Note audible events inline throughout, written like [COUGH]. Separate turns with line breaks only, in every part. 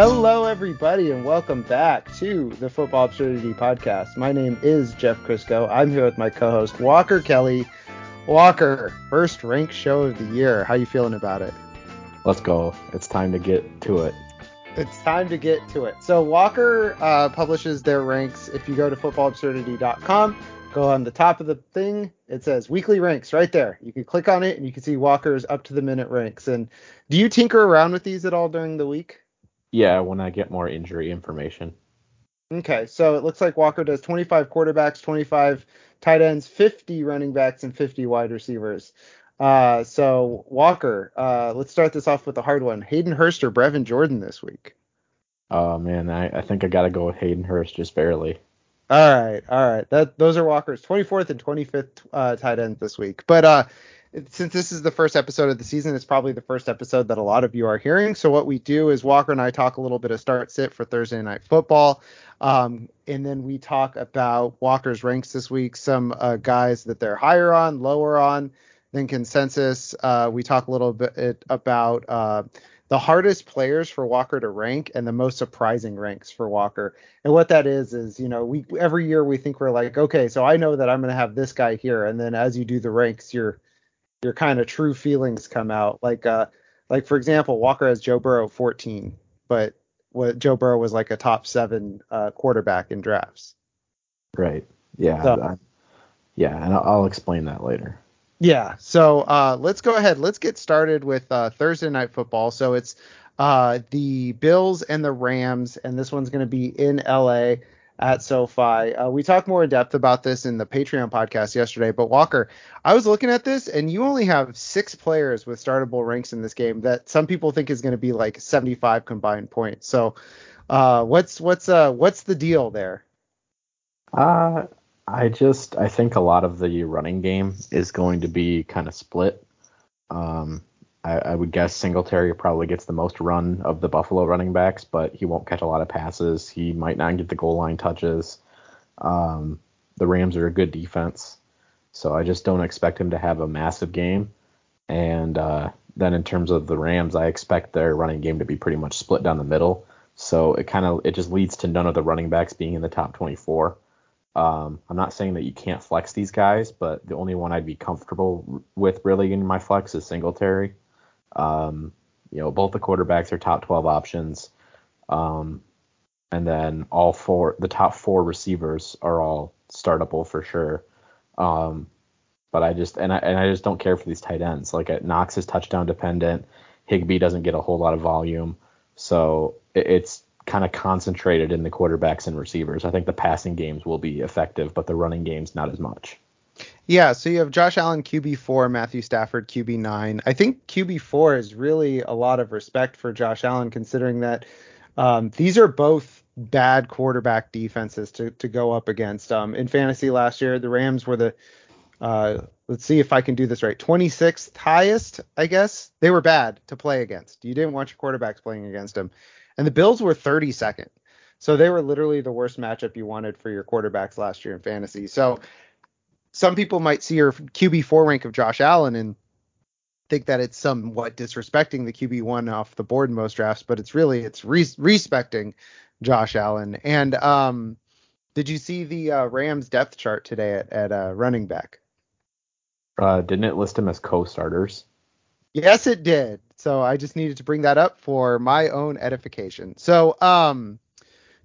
Hello, everybody, and welcome back to the Football Absurdity Podcast. My name is Jeff Crisco. I'm here with my co-host Walker Kelly. Walker, first rank show of the year. How you feeling about it?
Let's go. It's time to get to it.
It's time to get to it. So Walker uh, publishes their ranks. If you go to footballabsurdity.com, go on the top of the thing. It says weekly ranks right there. You can click on it and you can see Walker's up to the minute ranks. And do you tinker around with these at all during the week?
Yeah, when I get more injury information.
Okay, so it looks like Walker does 25 quarterbacks, 25 tight ends, 50 running backs, and 50 wide receivers. Uh, so Walker, uh, let's start this off with the hard one. Hayden Hurst or Brevin Jordan this week?
Oh man, I, I think I gotta go with Hayden Hurst just barely.
All right, all right. That those are Walker's 24th and 25th uh, tight ends this week. But uh, since this is the first episode of the season, it's probably the first episode that a lot of you are hearing. So what we do is Walker and I talk a little bit of start sit for Thursday night football, um, and then we talk about Walker's ranks this week, some uh, guys that they're higher on, lower on than consensus. Uh, we talk a little bit about uh, the hardest players for Walker to rank and the most surprising ranks for Walker. And what that is is, you know, we every year we think we're like, okay, so I know that I'm going to have this guy here, and then as you do the ranks, you're your kind of true feelings come out. Like uh like for example, Walker has Joe Burrow 14, but what Joe Burrow was like a top seven uh, quarterback in drafts.
Right. Yeah. So, I, yeah, and I'll, I'll, explain that later.
Yeah. So uh, let's go ahead. Let's get started with uh, Thursday night football. So it's uh, the Bills and the Rams, and this one's going to be in LA at SoFi. Uh, we talked more in depth about this in the Patreon podcast yesterday, but Walker, I was looking at this and you only have six players with startable ranks in this game that some people think is going to be like 75 combined points. So, uh, what's what's uh what's the deal there?
Uh, I just I think a lot of the running game is going to be kind of split. Um, I, I, would guess Singletary probably gets the most run of the Buffalo running backs, but he won't catch a lot of passes. He might not get the goal line touches. Um, the Rams are a good defense, so I just don't expect him to have a massive game. And uh, then in terms of the Rams, I expect their running game to be pretty much split down the middle. So it kind of it just leads to none of the running backs being in the top 24. Um, I'm not saying that you can't flex these guys, but the only one I'd be comfortable with really in my flex is Singletary. Um, you know, both the quarterbacks are top 12 options. Um, and then all four, the top four receivers are all startable for sure. Um, but I just and I and I just don't care for these tight ends. Like uh, Knox is touchdown dependent. Higbee doesn't get a whole lot of volume, so it, it's kind of concentrated in the quarterbacks and receivers. I think the passing games will be effective, but the running games not as much.
Yeah, so you have Josh Allen QB4, Matthew Stafford QB9. I think QB4 is really a lot of respect for Josh Allen considering that um, these are both bad quarterback defenses to to go up against. Um, in fantasy last year, the Rams were the uh, let's see if I can do this right. 26th highest, I guess. They were bad to play against. You didn't want your quarterbacks playing against them. And the Bills were 32nd. So they were literally the worst matchup you wanted for your quarterbacks last year in fantasy. So some people might see your QB4 rank of Josh Allen and think that it's somewhat disrespecting the QB1 off the board in most drafts, but it's really it's re- respecting Josh Allen. And um, did you see the uh, Rams depth chart today at, at uh, running back?
Uh, didn't it list him as co-starters?
Yes, it did. So I just needed to bring that up for my own edification. So um,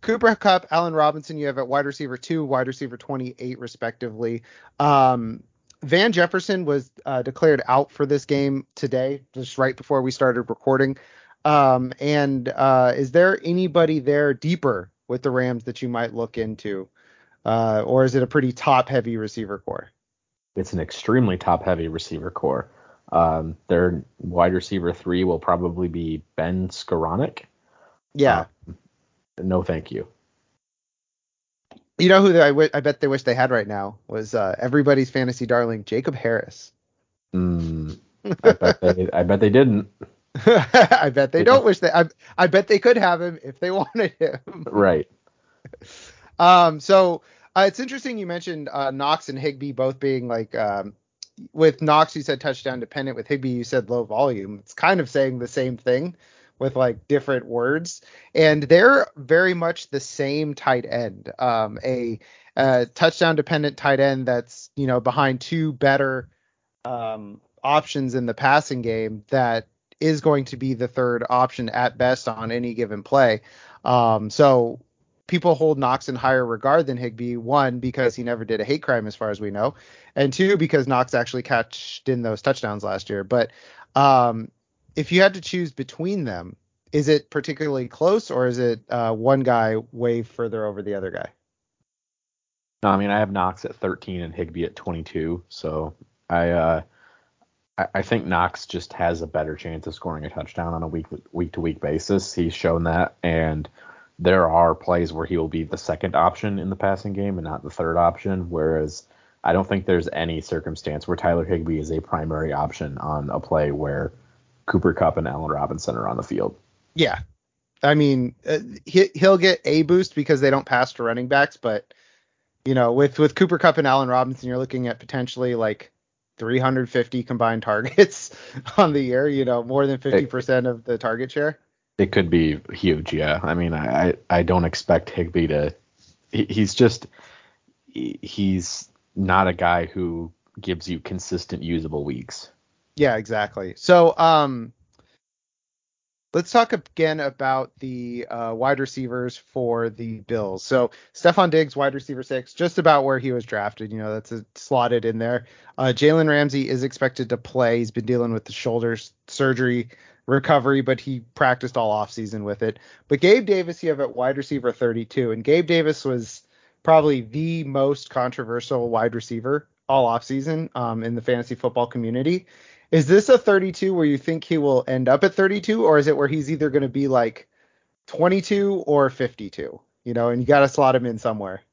Cooper Kupp, Allen Robinson, you have at wide receiver two, wide receiver 28, respectively. Um, Van Jefferson was uh, declared out for this game today, just right before we started recording. Um, and uh, is there anybody there deeper with the Rams that you might look into? Uh, or is it a pretty top heavy receiver corps?
It's an extremely top heavy receiver corps. Um, their wide receiver three will probably be Ben Skowronek.
Yeah.
No, thank you.
You know who I, w- I bet they wish they had right now was uh, everybody's fantasy darling Jacob Harris.
Mm, [LAUGHS] I, bet they, I bet they didn't. [LAUGHS]
I bet they don't wish they. I, I bet they could have him if they [LAUGHS] wanted him.
Right.
Um. So uh, it's interesting you mentioned uh, Knox and Higbee both being like um, with Knox you said touchdown dependent. With Higbee you said low volume. It's kind of saying the same thing with like different words, and they're very much the same tight end. Um, a, a touchdown dependent tight end that's you know behind two better um, options in the passing game that is going to be the third option at best on any given play. Um, so people hold Knox in higher regard than Higbee. One, because he never did a hate crime as far as we know, and two, because Knox actually catched in those touchdowns last year. But um, if you had to choose between them, is it particularly close, or is it uh, one guy way further over the other guy?
No, I mean I have Knox at 13 and Higbee at 22, so I uh, I, think Knox just has a better chance of scoring a touchdown on a week week to week basis. He's shown that, and there are plays where he will be the second option in the passing game and not the third option. Whereas I don't think there's any circumstance where Tyler Higbee is a primary option on a play where Cooper Kupp and Allen Robinson are on the field.
Yeah, I mean uh, he, he'll get a boost because they don't pass to running backs, but you know with with Cooper Kupp and Allen Robinson, you're looking at potentially like 350 combined [LAUGHS] targets on the year, you know, more than 50% of the target share.
It could be huge, yeah. I mean, I I don't expect Higbee to he's just he's not a guy who gives you consistent usable weeks.
Yeah, exactly. So, um Let's talk again about the uh, wide receivers for the Bills. So Stefon Diggs, wide receiver six, just about where he was drafted. You know, that's a, slotted in there. Uh, Jalen Ramsey is expected to play. He's been dealing with the shoulder surgery recovery, but he practiced all offseason with it. But Gabe Davis, you have at wide receiver 32, and Gabe Davis was probably the most controversial wide receiver all offseason um, in the fantasy football community. Is this a 32 where you think he will end up at 32, or is it where he's either going to be like 22 or 52? You know, and you got to slot him in somewhere.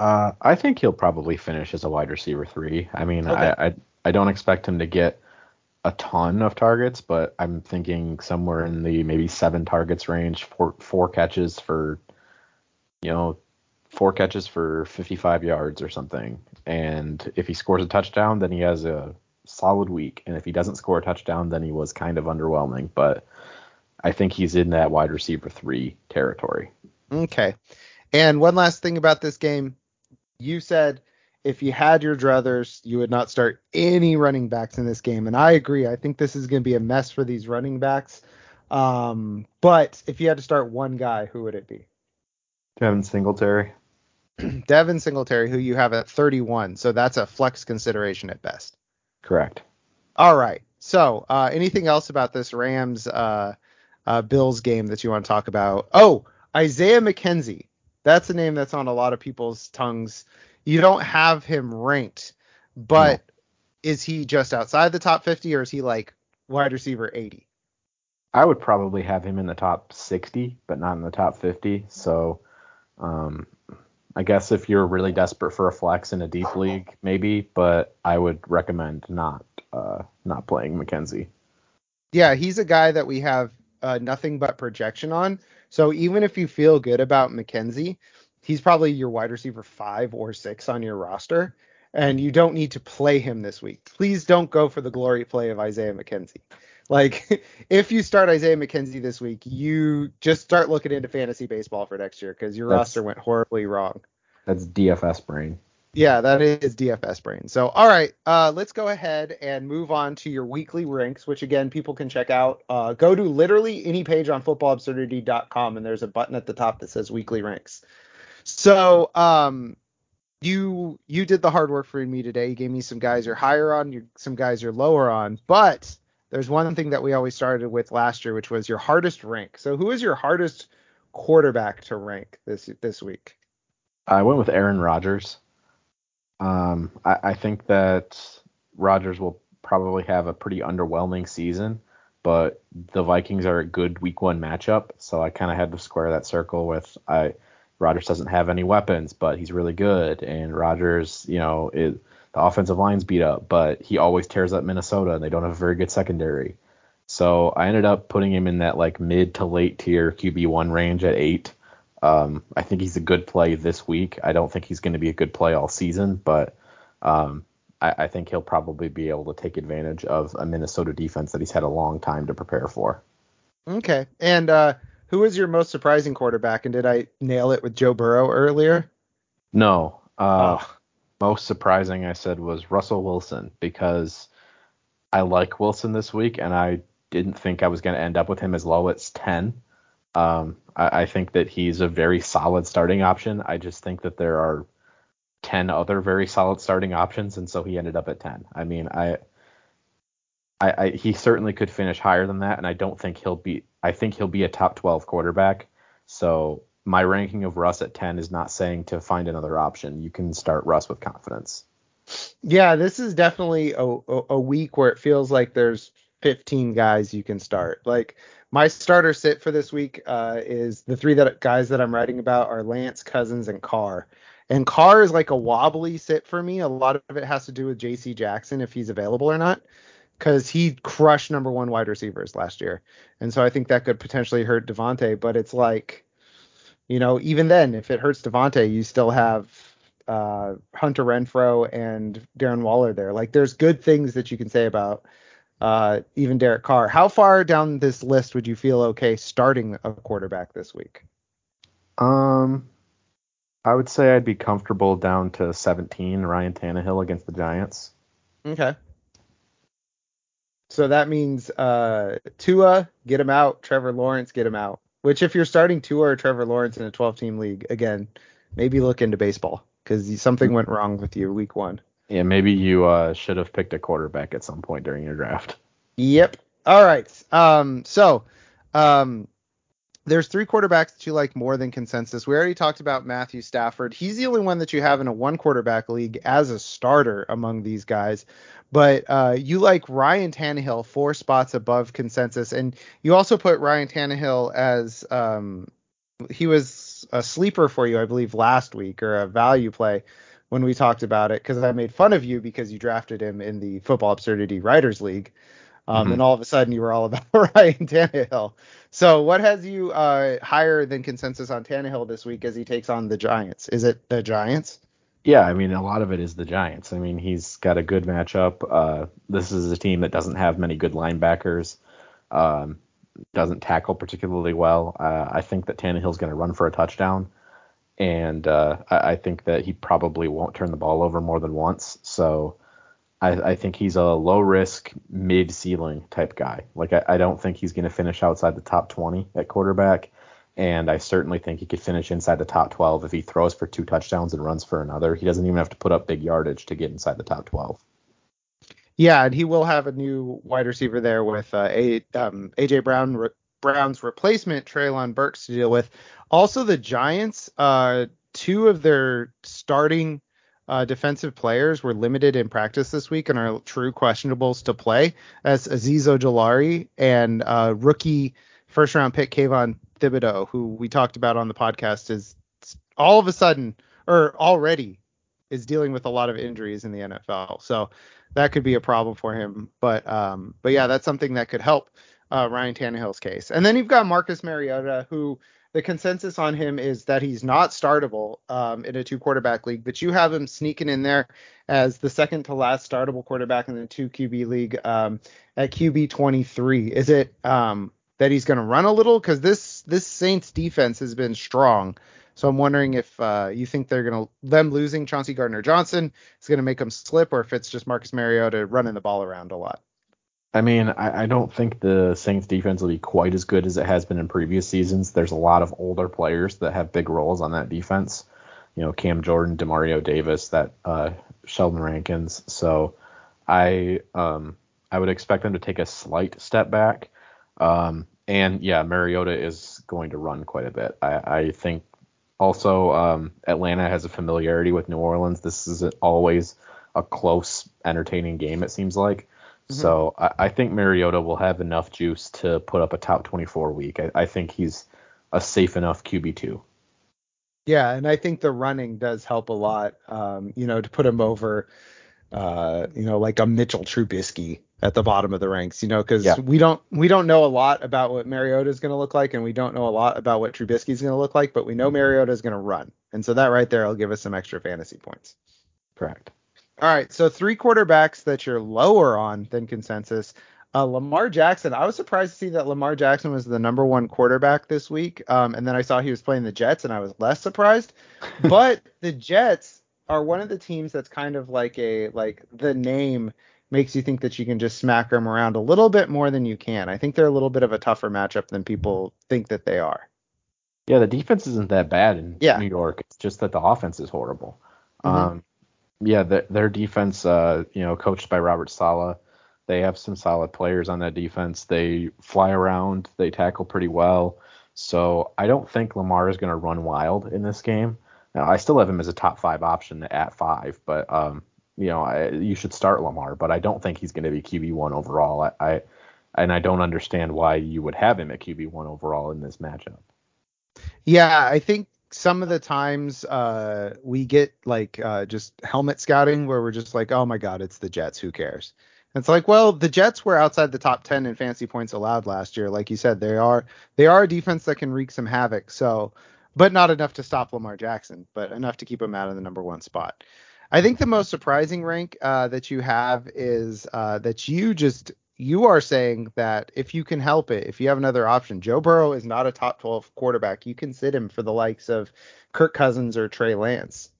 Uh, I think he'll probably finish as a wide receiver three. I mean, okay. I, I I don't expect him to get a ton of targets, but I'm thinking somewhere in the maybe seven targets range, four four catches for, you know, four catches for 55 yards or something. And if he scores a touchdown, then he has a solid week. And if he doesn't score a touchdown, then he was kind of underwhelming. But I think he's in that wide receiver three territory.
Okay. And one last thing about this game. You said if you had your druthers, you would not start any running backs in this game. And I agree. I think this is going to be a mess for these running backs. Um, but if you had to start one guy, who would it be?
Devin Singletary. [CLEARS THROAT]
Devin Singletary, who you have at 31. So that's a flex consideration at best.
Correct.
All right. So, uh, anything else about this Rams uh, uh, Bills game that you want to talk about? Oh, Isaiah McKenzie. That's a name that's on a lot of people's tongues. You don't have him ranked, but no. is he just outside the top 50 or is he like wide receiver 80?
I would probably have him in the top 60, but not in the top 50. So, um, I guess if you're really desperate for a flex in a deep league, maybe, but I would recommend not uh, not playing McKenzie.
Yeah, he's a guy that we have uh, nothing but projection on. So even if you feel good about McKenzie, he's probably your wide receiver five or six on your roster, and you don't need to play him this week. Please don't go for the glory play of Isaiah McKenzie. Like, [LAUGHS] if you start Isaiah McKenzie this week, you just start looking into fantasy baseball for next year because your that's, roster went horribly wrong.
That's DFS brain.
Yeah, that is DFS brain. So, all right, uh, let's go ahead and move on to your weekly ranks, which again people can check out. Uh, go to literally any page on footballabsurdity.com, and there's a button at the top that says weekly ranks. So, um, you you did the hard work for me today. You gave me some guys you're higher on, you, some guys you're lower on, but there's one thing that we always started with last year, which was your hardest rank. So who is your hardest quarterback to rank this this week?
I went with Aaron Rodgers. Um, I, I think that Rodgers will probably have a pretty underwhelming season, but the Vikings are a good Week One matchup, so I kind of had to square that circle with I. Rodgers doesn't have any weapons, but he's really good, and Rodgers, you know, is the offensive line's beat up, but he always tears up Minnesota and they don't have a very good secondary. So I ended up putting him in that like mid to late tier QB1 range at eight. Um, I think he's a good play this week. I don't think he's going to be a good play all season, but um, I, I, think he'll probably be able to take advantage of a Minnesota defense that he's had a long time to prepare for.
Okay. And uh, who was your most surprising quarterback? And did I nail it with Joe Burrow earlier?
No. Uh, oh. Most surprising, I said, was Russell Wilson because I like Wilson this week, and I didn't think I was going to end up with him as low as 10. Um, I, I think that he's a very solid starting option. I just think that there are 10 other very solid starting options, and so he ended up at 10. I mean, I I, I, he certainly could finish higher than that, and I don't think he'll be. I think he'll be a top 12 quarterback. So my ranking of Russ at 10 is not saying to find another option. You can start Russ with confidence.
Yeah, this is definitely a, a, week where it feels like there's 15 guys you can start. Like my starter sit for this week uh, is the three that guys that I'm writing about are Lance, Cousins, and Carr. And Carr is like a wobbly sit for me. A lot of it has to do with J.C. Jackson if he's available or not because he crushed number one wide receivers last year. And so I think that could potentially hurt Davante. But it's like, you know, even then, if it hurts Davante, you still have uh, Hunter Renfrow and Darren Waller there. Like, there's good things that you can say about uh, even Derek Carr. How far down this list would you feel okay starting a quarterback this week?
Um, I would say I'd be comfortable down to 17, Ryan Tannehill against the Giants.
Okay. So that means uh, Tua, get him out. Trevor Lawrence, get him out. Which, if you're starting Tua or Trevor Lawrence in a 12 team league, again, maybe look into baseball because something went wrong with you week one.
Yeah, maybe you uh, should have picked a quarterback at some point during your draft.
Yep. All right. Um, so um, there's three quarterbacks that you like more than consensus. We already talked about Matthew Stafford. He's the only one that you have in a one quarterback league as a starter among these guys. But uh, you like Ryan Tannehill four spots above consensus, and you also put Ryan Tannehill as um, he was a sleeper for you, I believe, last week or a value play when we talked about it because I made fun of you because you drafted him in the Football Absurdity Writers League. Um, mm-hmm. And all of a sudden, you were all about [LAUGHS] Ryan Tannehill. So, what has you uh, higher than consensus on Tannehill this week as he takes on the Giants? Is it the Giants?
Yeah, I mean, a lot of it is the Giants. I mean, he's got a good matchup. Uh, this is a team that doesn't have many good linebackers, um, doesn't tackle particularly well. Uh, I think that Tannehill's going to run for a touchdown, and uh, I, I, think that he probably won't turn the ball over more than once. So I, I think he's a low risk, mid ceiling type guy. Like, I, I don't think he's going to finish outside the top 20 at quarterback and I certainly think he could finish inside the top 12 if he throws for two touchdowns and runs for another. He doesn't even have to put up big yardage to get inside the top 12.
Yeah, and he will have a new wide receiver there with uh, a, um, AJ Brown re- Brown's replacement Treylon Burks to deal with. Also, the Giants, uh, two of their starting uh, defensive players were limited in practice this week and are true questionables to play. That's Azeez Ojulari and uh, rookie first round pick Kayvon Thibodeaux, who we talked about on the podcast, is all of a sudden or already is dealing with a lot of injuries in the NFL. So that could be a problem for him. But um, but yeah, that's something that could help uh, Ryan Tannehill's case. And then you've got Marcus Mariota, who the consensus on him is that he's not startable um, in a two quarterback league, but you have him sneaking in there as the second to last startable quarterback in the two QB league um, at QB 23. Is it um, that he's going to run a little because this this Saints defense has been strong. So I'm wondering if uh, you think they're going to them losing Chauncey Gardner Johnson is going to make them slip, or if it's just Marcus Mariota running the ball around a lot.
I mean, I, I, don't think the Saints defense will be quite as good as it has been in previous seasons. There's a lot of older players that have big roles on that defense. You know, Cam Jordan, Demario Davis, that uh, Sheldon Rankins. So I um, I would expect them to take a slight step back. Um, and yeah, Mariota is going to run quite a bit. I, I think also um, Atlanta has a familiarity with New Orleans. This is always a close, entertaining game. It seems like. Mm-hmm. So I, I, think Mariota will have enough juice to put up a top 24 week. I, I think he's a safe enough QB two.
Yeah, and I think the running does help a lot. Um, you know, to put him over, uh, you know, like a Mitchell Trubisky at the bottom of the ranks, you know, because yeah. we don't we don't know a lot about what Mariota is going to look like, and we don't know a lot about what Trubisky is going to look like, but we know Mariota is going to run, and so that right there will give us some extra fantasy points.
Correct.
All right, so three quarterbacks that you're lower on than consensus. Uh, Lamar Jackson. I was surprised to see that Lamar Jackson was the number one quarterback this week. Um, and then I saw he was playing the Jets, and I was less surprised. [LAUGHS] But the Jets are one of the teams that's kind of like a like the name makes you think that you can just smack them around a little bit more than you can. I think they're a little bit of a tougher matchup than people think that they are.
Yeah, the defense isn't that bad in
Yeah.
New York. It's just that the offense is horrible.
Mhm.
Um, yeah, the, their defense, uh, you know, coached by Robert Saleh, they have some solid players on that defense. They fly around, they tackle pretty well. So I don't think Lamar is going to run wild in this game. Now, I still have him as a top five option at five, but um, you know, I, you should start Lamar, but I don't think he's going to be QB one overall. I, I and I don't understand why you would have him at QB one overall in this matchup.
Yeah, I think some of the times uh, we get like uh, just helmet scouting where we're just like, oh my god, it's the Jets. Who cares? It's like, well, the Jets were outside the top 10 in fantasy points allowed last year. Like you said, they are they are a defense that can wreak some havoc. So, but not enough to stop Lamar Jackson, but enough to keep him out of the number one spot. I think the most surprising rank uh, that you have is uh, that you just you are saying that if you can help it, if you have another option, Joe Burrow is not a top 12 quarterback. You can sit him for the likes of Kirk Cousins or Trey Lance.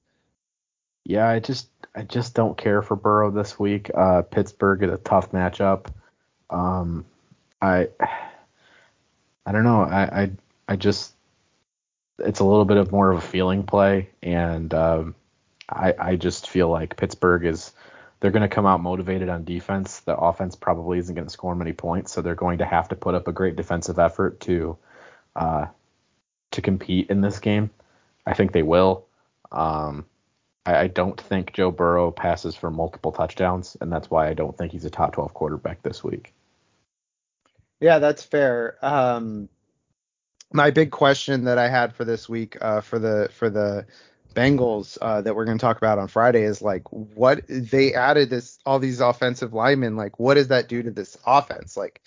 Yeah, I just I just don't care for Burrow this week. Uh, Pittsburgh is a tough matchup. Um, I I don't know. I, I I just it's a little bit of more of a feeling play, and um, I I just feel like Pittsburgh is they're going to come out motivated on defense. The offense probably isn't going to score many points, so they're going to have to put up a great defensive effort to uh, to compete in this game. I think they will. Um, I, I don't think Joe Burrow passes for multiple touchdowns, and that's why I don't think he's a top 12 quarterback this week.
Yeah, that's fair. Um, my big question that I had for this week uh, for the for the Bengals uh, that we're going to talk about on Friday is like what they added this all these offensive linemen. Like, what does that do to this offense? Like,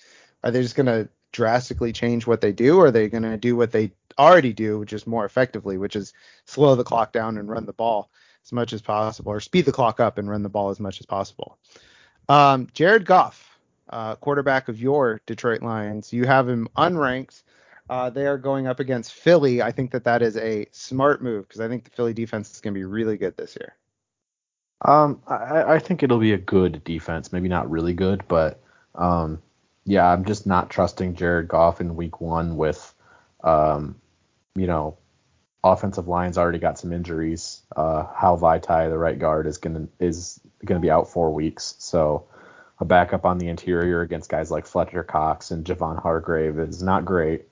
are they just going to drastically change what they do, or are they going to do what they already do, just more effectively, which is slow the clock down and run the ball as much as possible, or speed the clock up and run the ball as much as possible? Um, Jared Goff, uh, quarterback of your Detroit Lions, you have him unranked. Uh, they are going up against Philly. I think that that is a smart move because I think the Philly defense is going to be really good this year.
Um, I, I think it'll be a good defense, maybe not really good, but um, yeah, I'm just not trusting Jared Goff in Week One with, um, you know, offensive line's already got some injuries. Uh, Hal Vaitai, the right guard, is gonna is gonna be out four weeks, so a backup on the interior against guys like Fletcher Cox and Javon Hargrave is not great.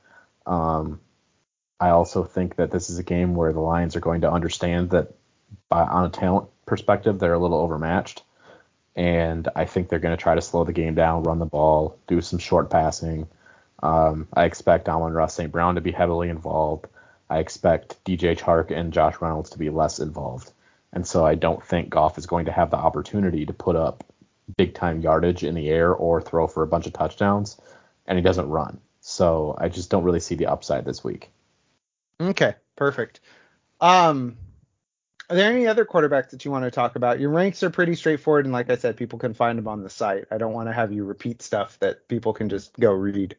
Um, I also think that this is a game where the Lions are going to understand that by, on a talent perspective, they're a little overmatched. And I think they're going to try to slow the game down, run the ball, do some short passing. Um, I expect Amon-Ra St. Brown to be heavily involved. I expect DJ Chark and Josh Reynolds to be less involved. And so I don't think Goff is going to have the opportunity to put up big time yardage in the air or throw for a bunch of touchdowns. And he doesn't run. So I just don't really see the upside this week.
Okay, perfect. Um, are there any other quarterbacks that you want to talk about? Your ranks are pretty straightforward, and like I said, people can find them on the site. I don't want to have you repeat stuff that people can just go read.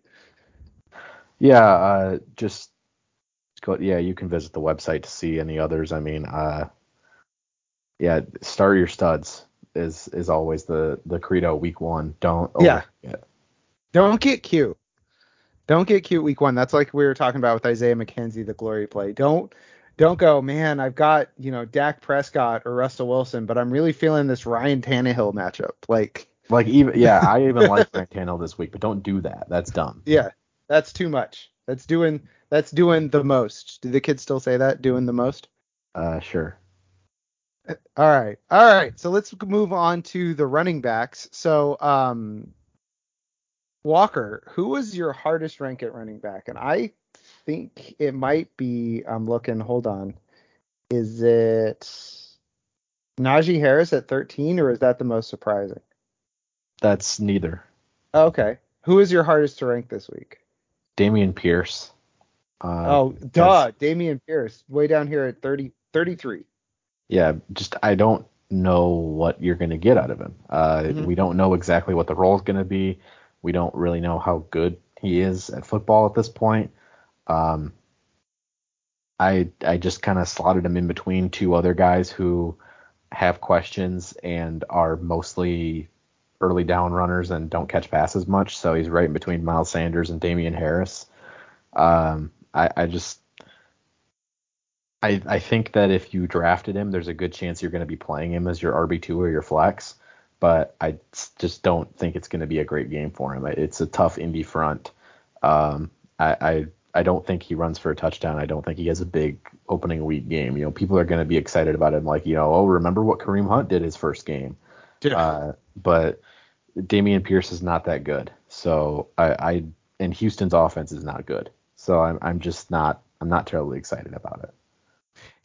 Yeah, uh, just go. Yeah, you can visit the website to see any others. I mean, uh, yeah, start your studs is is always the the credo week one. Don't
Yeah. Don't get cute. Don't get cute week one. That's like we were talking about with Isaiah McKenzie, the glory play. Don't don't go, man, I've got, you know, Dak Prescott or Russell Wilson, but I'm really feeling this Ryan Tannehill matchup. Like,
Like even yeah, I [LAUGHS] even like Frank Tannehill this week, but don't do that. That's dumb.
yeah, that's too much. That's doing that's doing the most. Do the kids still say that? Doing the most?
Uh, sure.
All right. All right. So let's move on to the running backs. So, um, Walker, who was your hardest rank at running back? And I think it might be, I'm looking, hold on. Is it Najee Harris at 13 or is that the most surprising?
That's neither.
Okay. Who is your hardest to rank this week?
Dameon Pierce. Uh,
oh, duh. Dameon Pierce, way down here at 30, 33.
yeah, just I don't know what you're going to get out of him. Uh,
Mhm.
We don't know exactly what the role is going to be. We don't really know how good he is at football at this point. Um, I I just kind of slotted him in between two other guys who have questions and are mostly early down runners and don't catch passes much. So he's right in between Miles Sanders and Damien Harris. Um, I, I just I, I think that if you drafted him, there's a good chance you're going to be playing him as your RB2 or your flex. But I just don't think it's going to be a great game for him. It's a tough Indy front. Um, I, I I don't think he runs for a touchdown. I don't think he has a big opening week game. You know, people are going to be excited about him, like you know, oh, remember what Kareem Hunt did his first game. Yeah. Uh, but Dameon Pierce is not that good. So I, I and Houston's offense is not good. So I'm I'm just not I'm not terribly excited about it.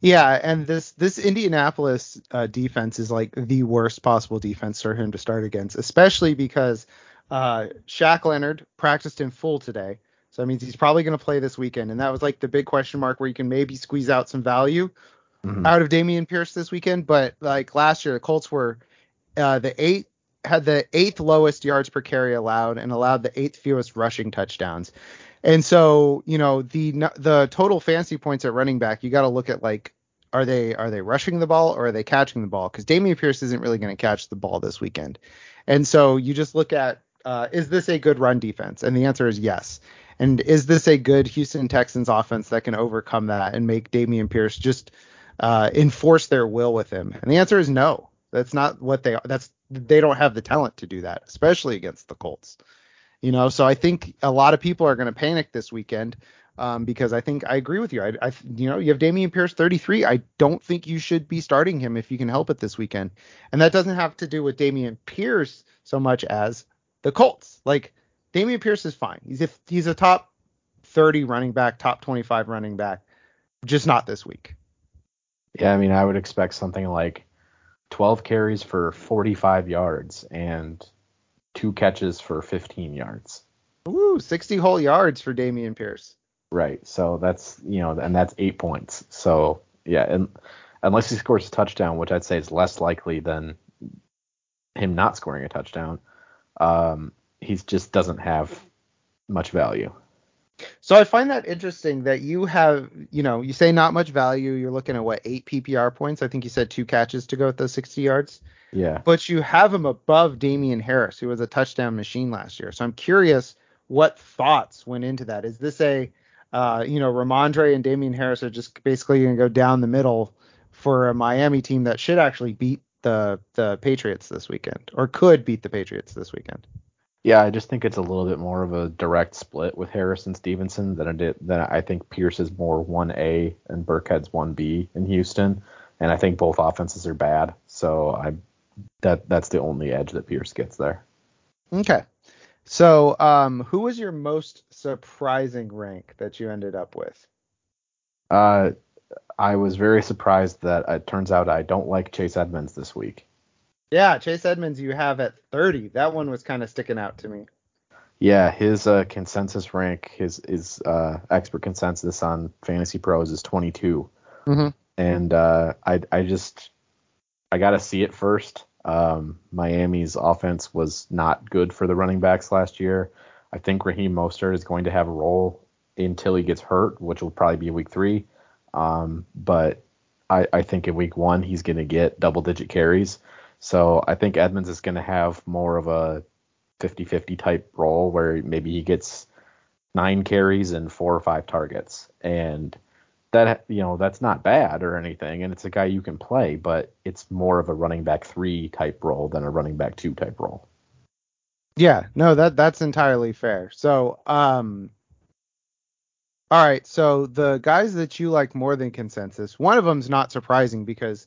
Yeah, and this this Indianapolis uh, defense is like the worst possible defense for him to start against, especially because uh, Shaq Leonard practiced in full today, so that means he's probably going to play this weekend, and that was like the big question mark where you can maybe squeeze out some value mm-hmm. out of Dameon Pierce this weekend. But like last year, the Colts were uh, the eight had the eighth lowest yards per carry allowed and allowed the eighth fewest rushing touchdowns. And so, you know, the the total fantasy points at running back, you got to look at like are they are they rushing the ball or are they catching the ball? Because Dameon Pierce isn't really going to catch the ball this weekend. And so you just look at uh, is this a good run defense? And the answer is yes. And is this a good Houston Texans offense that can overcome that and make Dameon Pierce just uh, enforce their will with him? And the answer is no. That's not what they are. That's they don't have the talent to do that, especially against the Colts. You know, so I think a lot of people are going to panic this weekend um, because I think I agree with you. I, I, you know, you have Dameon Pierce 33. I don't think you should be starting him if you can help it this weekend. And that doesn't have to do with Dameon Pierce so much as the Colts. Like Dameon Pierce is fine. He's if he's a top 30 running back, top 25 running back, just not this week.
Yeah, I mean, I would expect something like 12 carries for 45 yards and two catches for 15 yards.
Ooh, 60 whole yards for Dameon Pierce.
Right. So that's you know, and that's eight points. So yeah, and unless he scores a touchdown, which I'd say is less likely than him not scoring a touchdown, um, he just doesn't have much value.
So I find that interesting that you have, you know, you say not much value. You're looking at what eight PPR points. I think you said two catches to go with those 60 yards.
Yeah.
But you have him above Damien Harris, who was a touchdown machine last year. So I'm curious what thoughts went into that. Is this a, uh, you know, Rhamondre and Damien Harris are just basically going to go down the middle for a Miami team that should actually beat the the Patriots this weekend or could beat the Patriots this weekend?
Yeah, I just think it's a little bit more of a direct split with Harrison Stevenson than it than I think Pierce is more 1A and Burkhead's 1B in Houston, and I think both offenses are bad. So I that that's the only edge that Pierce gets there.
Okay. So, um, who was your most surprising rank that you ended up with?
Uh, I was very surprised that it turns out I don't like Chase Edmonds this week.
Yeah, Chase Edmonds you have at 30. That one was kind of sticking out to me.
Yeah, his uh, consensus rank, his his uh, expert consensus on Fantasy Pros is 22. Mm-hmm. And uh, I I just I got to see it first. Um, Miami's offense was not good for the running backs last year. I think Raheem Mostert is going to have a role until he gets hurt, which will probably be week three. Um, but I, I think in week one he's going to get double digit carries. So I think Edmonds is going to have more of a 50-50 type role where maybe he gets nine carries and four or five targets. And that you know that's not bad or anything, and it's a guy you can play, but it's more of a running back three type role than a running back two type role.
Yeah, no, that that's entirely fair. So, um, all right, so the guys that you like more than consensus, one of them's not surprising because,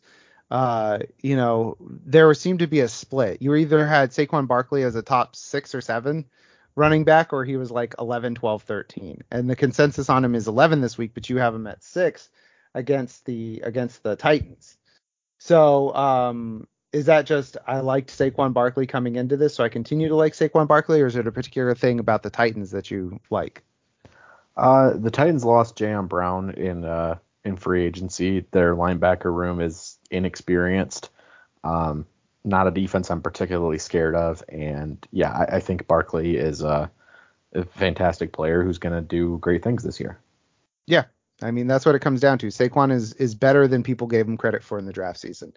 uh, you know, there seemed to be a split. You either had Saquon Barkley as a top six or seven running back or he was like 11, 12, 13. And the consensus on him is 11 this week, but you have him at 6 against the against the Titans. So, um is that just I liked Saquon Barkley coming into this, so I continue to like Saquon Barkley, or is it a particular thing about the Titans that you like?
Uh, the Titans lost Jayon Brown in uh, in free agency. Their linebacker room is inexperienced. Um, not a defense I'm particularly scared of. And yeah, I, I think Barkley is a, a fantastic player who's going to do great things this year.
Yeah, I mean that's what it comes down to. Saquon is is better than people gave him credit for in the draft season.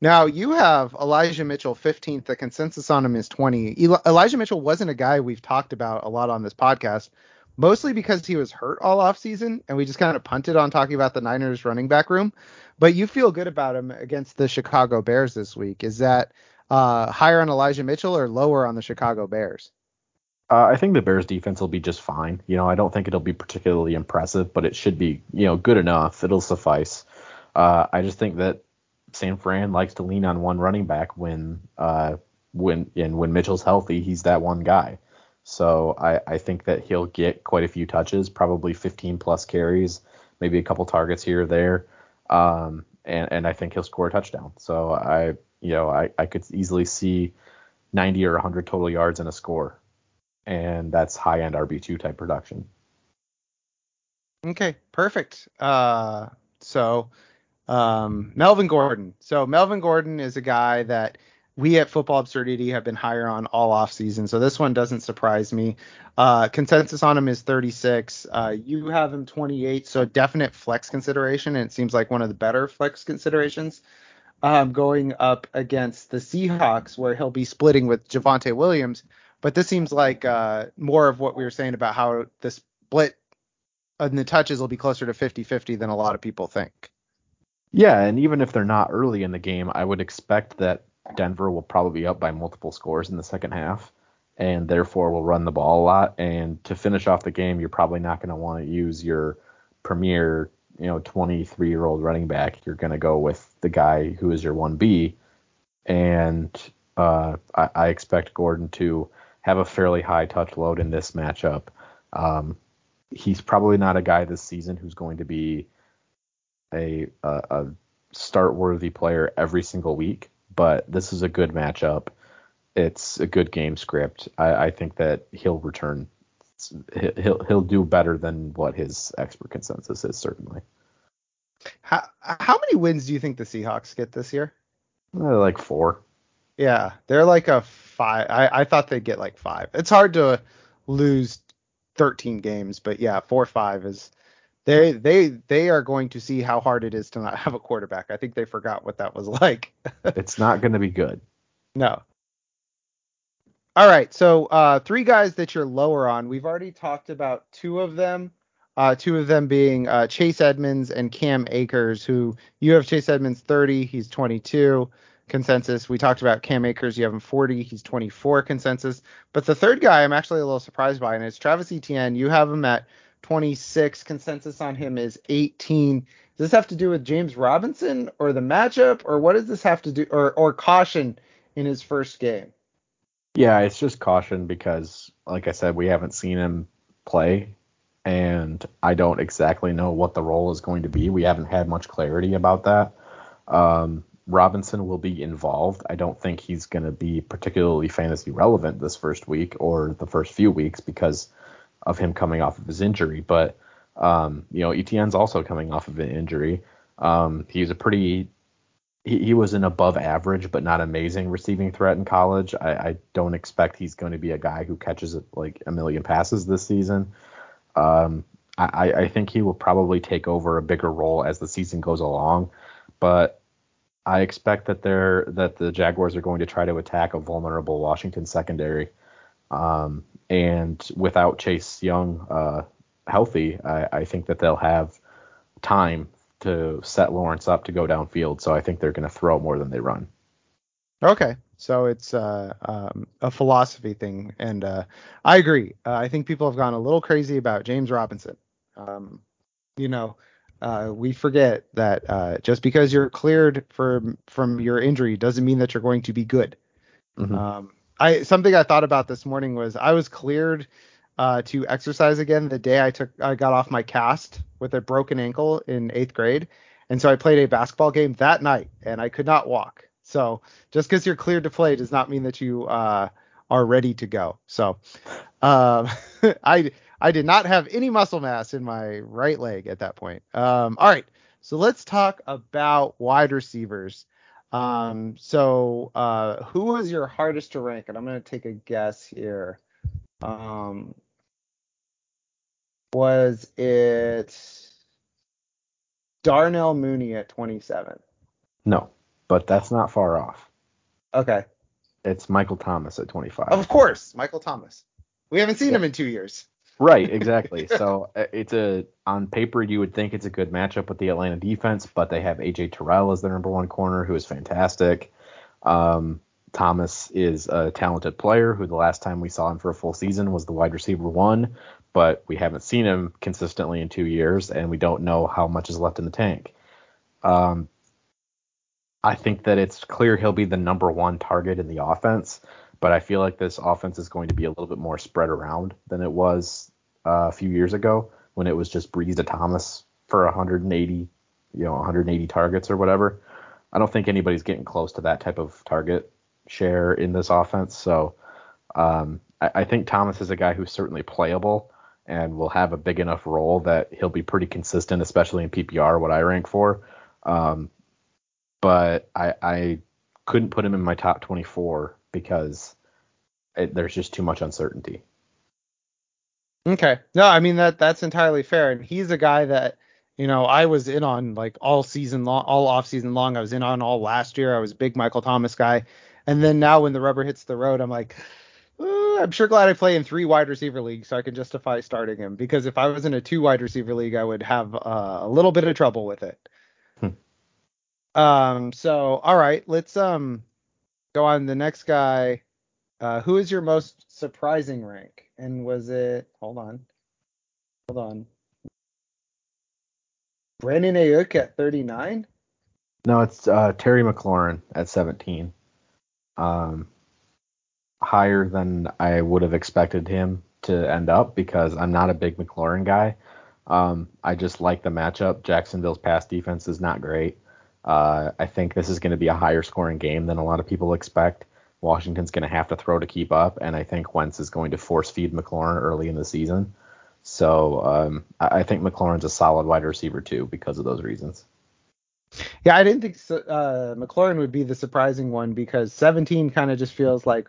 Now you have Elijah Mitchell 15th. The consensus on him is 20. Eli- Elijah Mitchell wasn't a guy we've talked about a lot on this podcast, mostly because he was hurt all offseason, and we just kind of punted on talking about the Niners running back room. But you feel good about him against the Chicago Bears this week. Is that uh, higher on Elijah Mitchell or lower on the Chicago Bears?
Uh, I think the Bears defense will be just fine. You know, I don't think it'll be particularly impressive, but it should be, you know, good enough. It'll suffice. Uh, I just think that San Fran likes to lean on one running back when uh, when and when Mitchell's healthy, he's that one guy. So I, I think that he'll get quite a few touches, probably 15 plus carries, maybe a couple targets here or there, um, and and I think he'll score a touchdown. So I you know I, I could easily see 90 or 100 total yards and a score, and that's high end RB two type production.
Okay, perfect. Uh, so um, Melvin Gordon. So Melvin Gordon is a guy that we at Football Absurdity have been higher on all off season. So this one doesn't surprise me. Uh, consensus on him is 36. Uh, you have him 28, so definite flex consideration, and it seems like one of the better flex considerations. Um, going up against the Seahawks, where he'll be splitting with Javonte Williams. But this seems like uh, more of what we were saying about how the split and the touches will be closer to 50-50 than a lot of people think.
Yeah, and even if they're not early in the game, I would expect that Denver will probably be up by multiple scores in the second half, and therefore will run the ball a lot. And to finish off the game, you're probably not going to want to use your premier, you know, 23 year old running back. You're going to go with the guy who is your 1B. And uh, I, I, expect Gordon to have a fairly high touch load in this matchup. Um, he's probably not a guy this season who's going to be a, a, a start worthy player every single week, but this is a good matchup. It's a good game script. I, I think that he'll return. He'll he'll do better than what his expert consensus is certainly.
How how many wins do you think the Seahawks get this year?
Uh, like four.
Yeah, they're like a five. I, I thought they'd get like five. It's hard to lose 13 games, but yeah, four or five is they they they are going to see how hard it is to not [LAUGHS] have a quarterback. I think they forgot what that was [LAUGHS] like.
it's not going to be good.
No. All right, so uh, three guys that you're lower on. We've already talked about two of them. Uh, two of them being uh, Chase Edmonds and Cam Akers, who you have Chase Edmonds 30, he's 22 consensus. We talked about Cam Akers, you have him 40, he's 24 consensus. But the third guy I'm actually a little surprised by, and it's Travis Etienne. You have him at 26. Consensus on him is 18. Does this have to do with James Robinson or the matchup, or what does this have to do, or or caution in his first game?
Yeah, it's just caution because, like I said, we haven't seen him play, and I don't exactly know what the role is going to be. We haven't had much clarity about that. Um, Robinson will be involved. I don't think he's going to be particularly fantasy relevant this first week or the first few weeks because of him coming off of his injury. But um, you know, Etienne's also coming off of an injury. Um, he's a pretty he, he, was an above average but not amazing receiving threat in college. I, I, don't expect he's going to be a guy who catches like a million passes this season. Um, I, I think he will probably take over a bigger role as the season goes along, but I expect that they're that the Jaguars are going to try to attack a vulnerable Washington secondary. Um, and without Chase Young uh, healthy, I, I, think that they'll have time to set Lawrence up to go downfield. So I think they're going to throw more than they run.
Okay, so it's uh, um, a philosophy thing, and uh, I agree. Uh, I think people have gone a little crazy about James Robinson. Um, you know, uh, we forget that uh, just because you're cleared from from your injury doesn't mean that you're going to be good. Mm-hmm. Um, I something I thought about this morning was I was cleared uh, to exercise again the day I took I got off my cast with a broken ankle in eighth grade, and so I played a basketball game that night and I could not walk. So just because you're cleared to play does not mean that you uh, are ready to go. So um, [LAUGHS] I I did not have any muscle mass in my right leg at that point. Um, all right, so let's talk about wide receivers. Um, so uh, who was your hardest to rank? And I'm gonna take a guess here. Um, was it Darnell Mooney at 27?
No, but that's not far off.
Okay.
It's Michael Thomas at 25.
Of course, Michael Thomas. We haven't seen yeah. him in two years.
Right, exactly. so uh, it's a on paper you would think it's a good matchup with the Atlanta defense, but they have AJ Terrell as their number one corner, who is fantastic. Um, Thomas is a talented player who the last time we saw him for a full season was the wide receiver one, but we haven't seen him consistently in two years, and we don't know how much is left in the tank. Um, I think that it's clear he'll be the number one target in the offense, but I feel like this offense is going to be a little bit more spread around than it was uh, a few years ago when it was just Brees to Thomas for 180, you know, 180 targets or whatever. I don't think anybody's getting close to that type of target share in this offense. So um, I, I, think Thomas is a guy who's certainly playable and will have a big enough role that he'll be pretty consistent, especially in PPR, what I rank for. Um, but I, I couldn't put him in my top 24 because it, there's just too much uncertainty.
Okay. No, I mean that that's entirely fair. And he's a guy that, you know, I was in on like all season long, all off season long. I was in on all last year. I was a big Michael Thomas guy. And then now when the rubber hits the road, I'm like, I'm sure glad I play in three wide receiver leagues so I can justify starting him. Because if I was in a two wide receiver league, I would have uh, a little bit of trouble with it. Hmm. Um. So all right, let's um go on the next guy. Uh, who is your most surprising rank? And was it? Hold on. Hold on. Brandon Aiyuk at 39.
No, it's uh, Terry McLaurin at 17 um, higher than I would have expected him to end up because I'm not a big McLaurin guy. Um, I just like the matchup. Jacksonville's pass defense is not great. Uh, I think this is going to be a higher scoring game than a lot of people expect. Washington's going to have to throw to keep up, and I think Wentz is going to force feed McLaurin early in the season. So um, I think McLaurin's a solid wide receiver too because of those reasons.
Yeah, I didn't think so, uh, McLaurin would be the surprising one because 17 kind of just feels like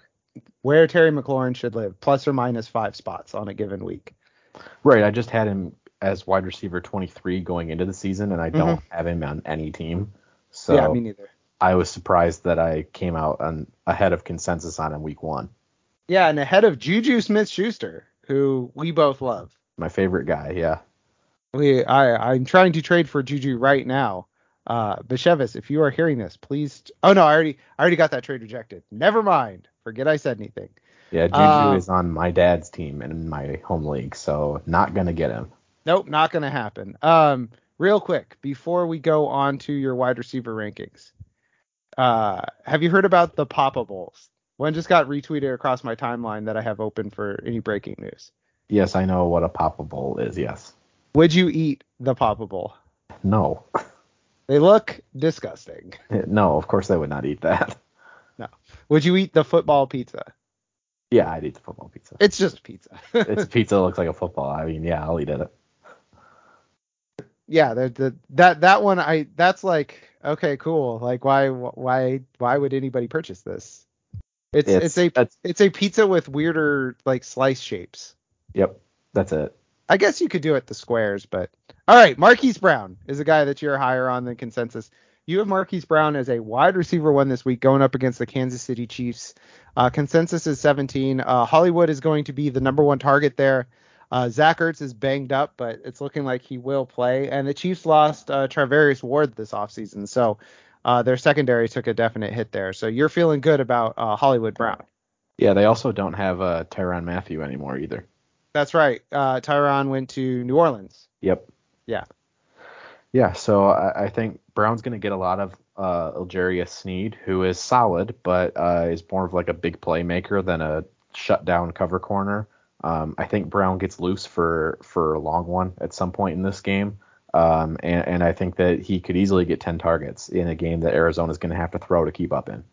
where Terry McLaurin should live, plus or minus five spots on a given week.
Right. I just had him as wide receiver 23 going into the season, and I don't mm-hmm. have him on any team. So
yeah, me neither.
I was surprised that I came out on ahead of consensus on him week one.
Yeah, and ahead of Juju Smith Schuster, who we both love.
My favorite guy, yeah.
We I I'm trying to trade for Juju right now. Uh, Bishevis, if you are hearing this, please. Oh no, I already, I already got that trade rejected. Never mind. Forget I said anything.
Yeah, Juju uh, is on my dad's team in my home league, so not gonna get him.
Nope, not gonna happen. Um, real quick before we go on to your wide receiver rankings, uh, have you heard about the Papa Bowls? One just got retweeted across my timeline that I have open for any breaking news.
Yes, I know what a Papa Bowl is. Yes.
Would you eat the Papa Bowl?
No. [LAUGHS]
They look disgusting. [LAUGHS]
No, of course I would not eat that.
No. Would you eat the football pizza?
Yeah, I'd eat the football pizza.
It's just pizza. [LAUGHS]
it's pizza that looks like a football. I mean, yeah, I'll eat it.
Yeah, the, the that that one I that's like okay, cool. Like why why why would anybody purchase this? It's it's, it's a it's a pizza with weirder like slice shapes.
Yep, that's it.
I guess you could do it the squares, but all right. Marquise Brown is a guy that you're higher on than consensus. You have Marquise Brown as a wide receiver one this week going up against the Kansas City Chiefs. Uh, consensus is 17. Uh, Hollywood is going to be the number one target there. Uh, Zach Ertz is banged up, but it's looking like he will play. And the Chiefs lost uh, Charvarius Ward this offseason, so uh, their secondary took a definite hit there. So you're feeling good about uh, Hollywood Brown.
Yeah, they also don't have uh, Tyrann Mathieu anymore either.
That's right. Uh, Tyrann went to New Orleans.
Yep.
Yeah.
Yeah. So I, I think Brown's going to get a lot of uh, L'Jarius Sneed, who is solid, but uh, is more of like a big playmaker than a shutdown cover corner. Um, I think Brown gets loose for for a long one at some point in this game. Um, and, and, I think that he could easily get 10 targets in a game that Arizona is going to have to throw to keep up in.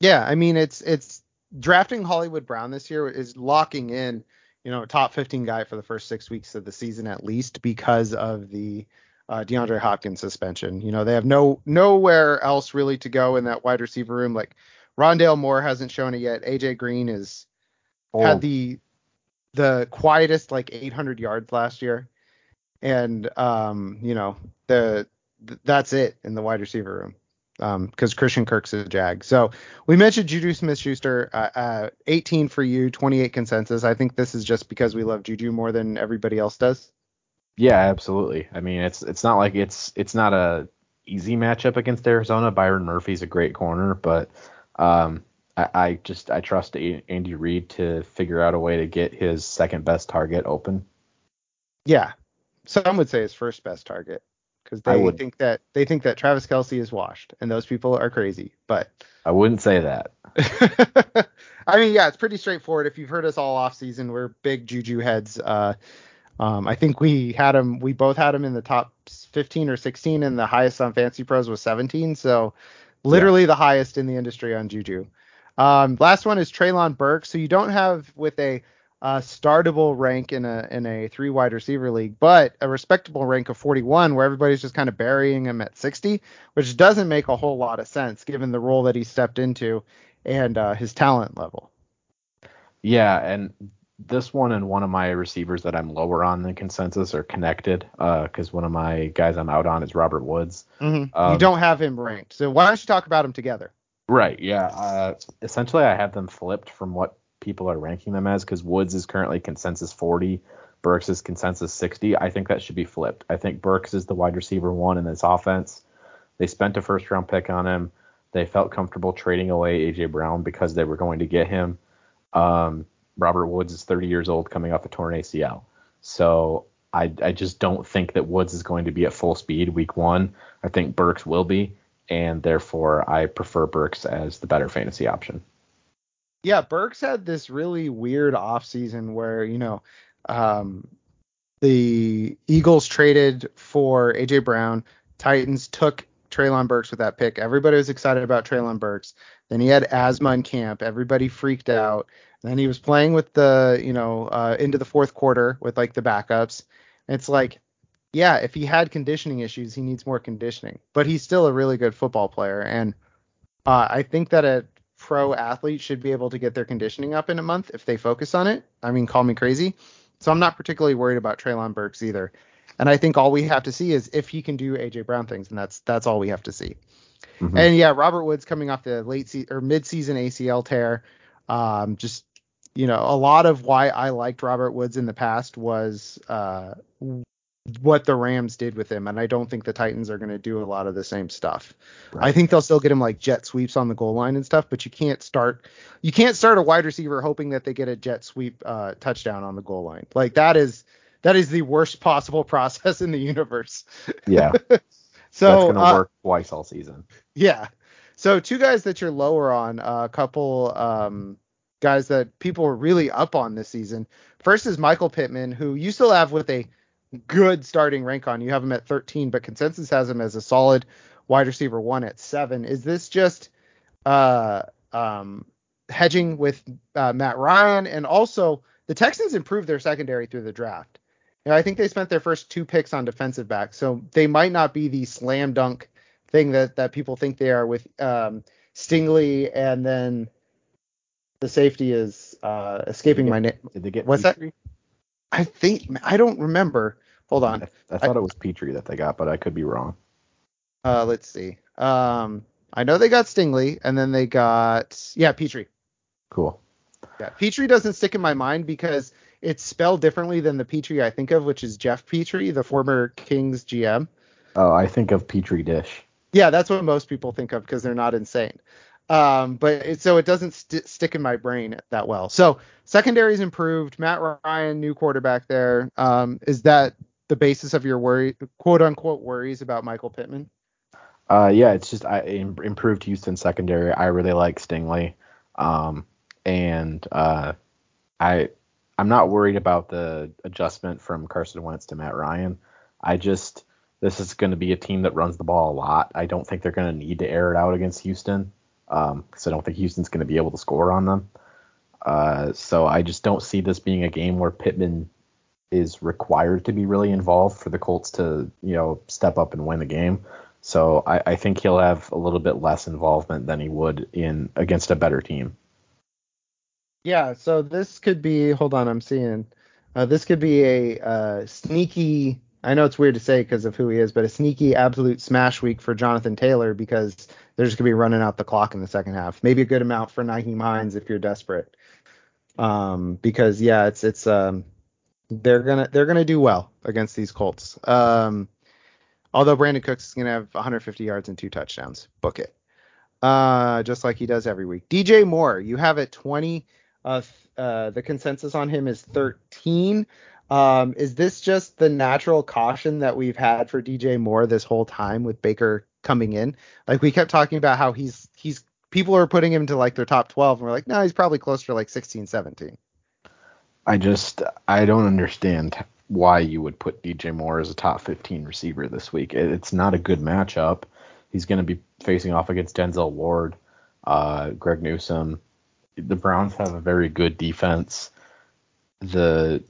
Yeah, I mean it's it's drafting Hollywood Brown this year is locking in you know, top 15 guy for the first six weeks of the season at least because of the uh, DeAndre Hopkins suspension. You know, they have no nowhere else really to go in that wide receiver room. Like Rondale Moore hasn't shown it yet. AJ Green is oh. had the the quietest like 800 yards last year, and um, you know the th- that's it in the wide receiver room um because um, Christian Kirk's a jag. So we mentioned Juju Smith-Schuster, uh, uh, 18 for you, 28 consensus. I think this is just because we love Juju more than everybody else does.
Yeah, absolutely. I mean, it's it's not like it's it's not a easy matchup against Arizona. Byron Murphy's a great corner, but um, I, I just I trust Andy Reid to figure out a way to get his second best target open.
Yeah, some would say his first best target because they think that they think that Travis Kelce is washed, and those people are crazy. But
I wouldn't say that. [LAUGHS]
I mean, yeah, it's pretty straightforward. If you've heard us all off season, we're big Juju heads. Uh, um, I think we had him. We both had him in the top 15 or 16, and the highest on FantasyPros was 17. So literally yeah. the highest in the industry on Juju. Um, last one is Treylon Burks. So you don't have with a uh, startable rank in a in a three wide receiver league, but a respectable rank of 41 where everybody's just kind of burying him at 60, which doesn't make a whole lot of sense given the role that he stepped into and uh, his talent level.
Yeah, and this one and one of my receivers that I'm lower on than consensus are connected because uh, one of my guys I'm out on is Robert Woods.
Mm-hmm. Um, you don't have him ranked, so why don't you talk about him together?
Right. Yeah. Uh, essentially, I have them flipped from what people are ranking them as because Woods is currently consensus 40, Burks is consensus 60. I think that should be flipped. I think Burks is the wide receiver one in this offense. They spent a first round pick on him. They felt comfortable trading away AJ Brown because they were going to get him. Um, Robert Woods is 30 years old, coming off a torn ACL. So I, I just don't think that Woods is going to be at full speed week one. I think Burks will be, and therefore I prefer Burks as the better fantasy option
yeah, Burks had this really weird offseason where, you know, um, the Eagles traded for AJ Brown. Titans took Treylon Burks with that pick. Everybody was excited about Treylon Burks. Then he had asthma in camp. Everybody freaked out. then he was playing with the, you know, uh, into the fourth quarter with like the backups. it's like, yeah, if he had conditioning issues, he needs more conditioning. But he's still a really good football player. And uh, I think that a pro athlete should be able to get their conditioning up in a month if they focus on it. I mean, call me crazy. So I'm not particularly worried about Treylon Burks either. And I think all we have to see is if he can do AJ Brown things, and that's that's all we have to see. Mm-hmm. And yeah, Robert Woods coming off the late se- or mid-season ACL tear, um, just you know, a lot of why I liked Robert Woods in the past was uh, what the Rams did with him, and I don't think the Titans are going to do a lot of the same stuff. Right. I think they'll still get him like jet sweeps on the goal line and stuff, but you can't start you can't start a wide receiver hoping that they get a jet sweep uh, touchdown on the goal line. Like that is that is the worst [LAUGHS] possible process in the universe.
Yeah. [LAUGHS] so that's going to uh, work twice all season.
Yeah. So two guys that you're lower on, uh, a couple um, guys that people were really up on this season. First is Michael Pittman, who you still have with a good starting rank on. You have him at 13, but consensus has him as a solid wide receiver one at seven. Is this just uh, um, hedging with uh, Matt Ryan? And also, the Texans improved their secondary through the draft. You know, I think they spent their first two picks on defensive backs, so they might not be the slam dunk thing that that people think they are with um, Stingley, and then the safety is uh, escaping
get,
my name.
Did they get
what's Pitre? that? I think I don't remember. Hold on.
I, I thought I, it was Pitre that they got, but I could be wrong.
Uh, let's see. Um, I know they got Stingley, and then they got yeah Pitre.
Cool.
Yeah, Pitre doesn't stick in my mind because it's spelled differently than the Petrie I think of, which is Geoff Petrie, the former Kings GM.
Oh, I think of Petri Dish.
Yeah, that's what most people think of because they're not insane. Um, but it, so it doesn't st- stick in my brain that well. So secondary's improved. Matt Ryan, new quarterback there. Um, is that the basis of your worry, quote unquote, worries about Michael Pittman?
Uh, yeah, it's just I improved Houston secondary. I really like Stingley, um, and uh, I I'm not worried about the adjustment from Carson Wentz to Matt Ryan. I just this is going to be a team that runs the ball a lot. I don't think they're going to need to air it out against Houston because um, I don't think Houston's going to be able to score on them. Uh, so I just don't see this being a game where Pittman is required to be really involved for the Colts to, you know, step up and win the game. So I, I think he'll have a little bit less involvement than he would in against a better team.
Yeah, so this could be. Hold on, I'm seeing. Uh, this could be a uh, sneaky. I know it's weird to say because of who he is, but a sneaky absolute smash week for Jonathan Taylor because they're just gonna be running out the clock in the second half. Maybe a good amount for Nyheim Hines if you're desperate. Um, because yeah, it's it's um, they're gonna they're gonna do well against these Colts. Um, although Brandin Cooks is gonna have 150 yards and two touchdowns. Book it. Uh, just like he does every week. DJ Moore, you have it 20. Uh, uh, the consensus on him is 13. Um, is this just the natural caution that we've had for DJ Moore this whole time with Baker coming in? Like we kept talking about how he's he's people are putting him to like their top 12 and we're like, no, he's probably closer to like 16, 17.
I just I don't understand why you would put DJ Moore as a top 15 receiver this week. It's not a good matchup. He's going to be facing off against Denzel Ward, uh, Greg Newsome, the Browns have a very good defense. The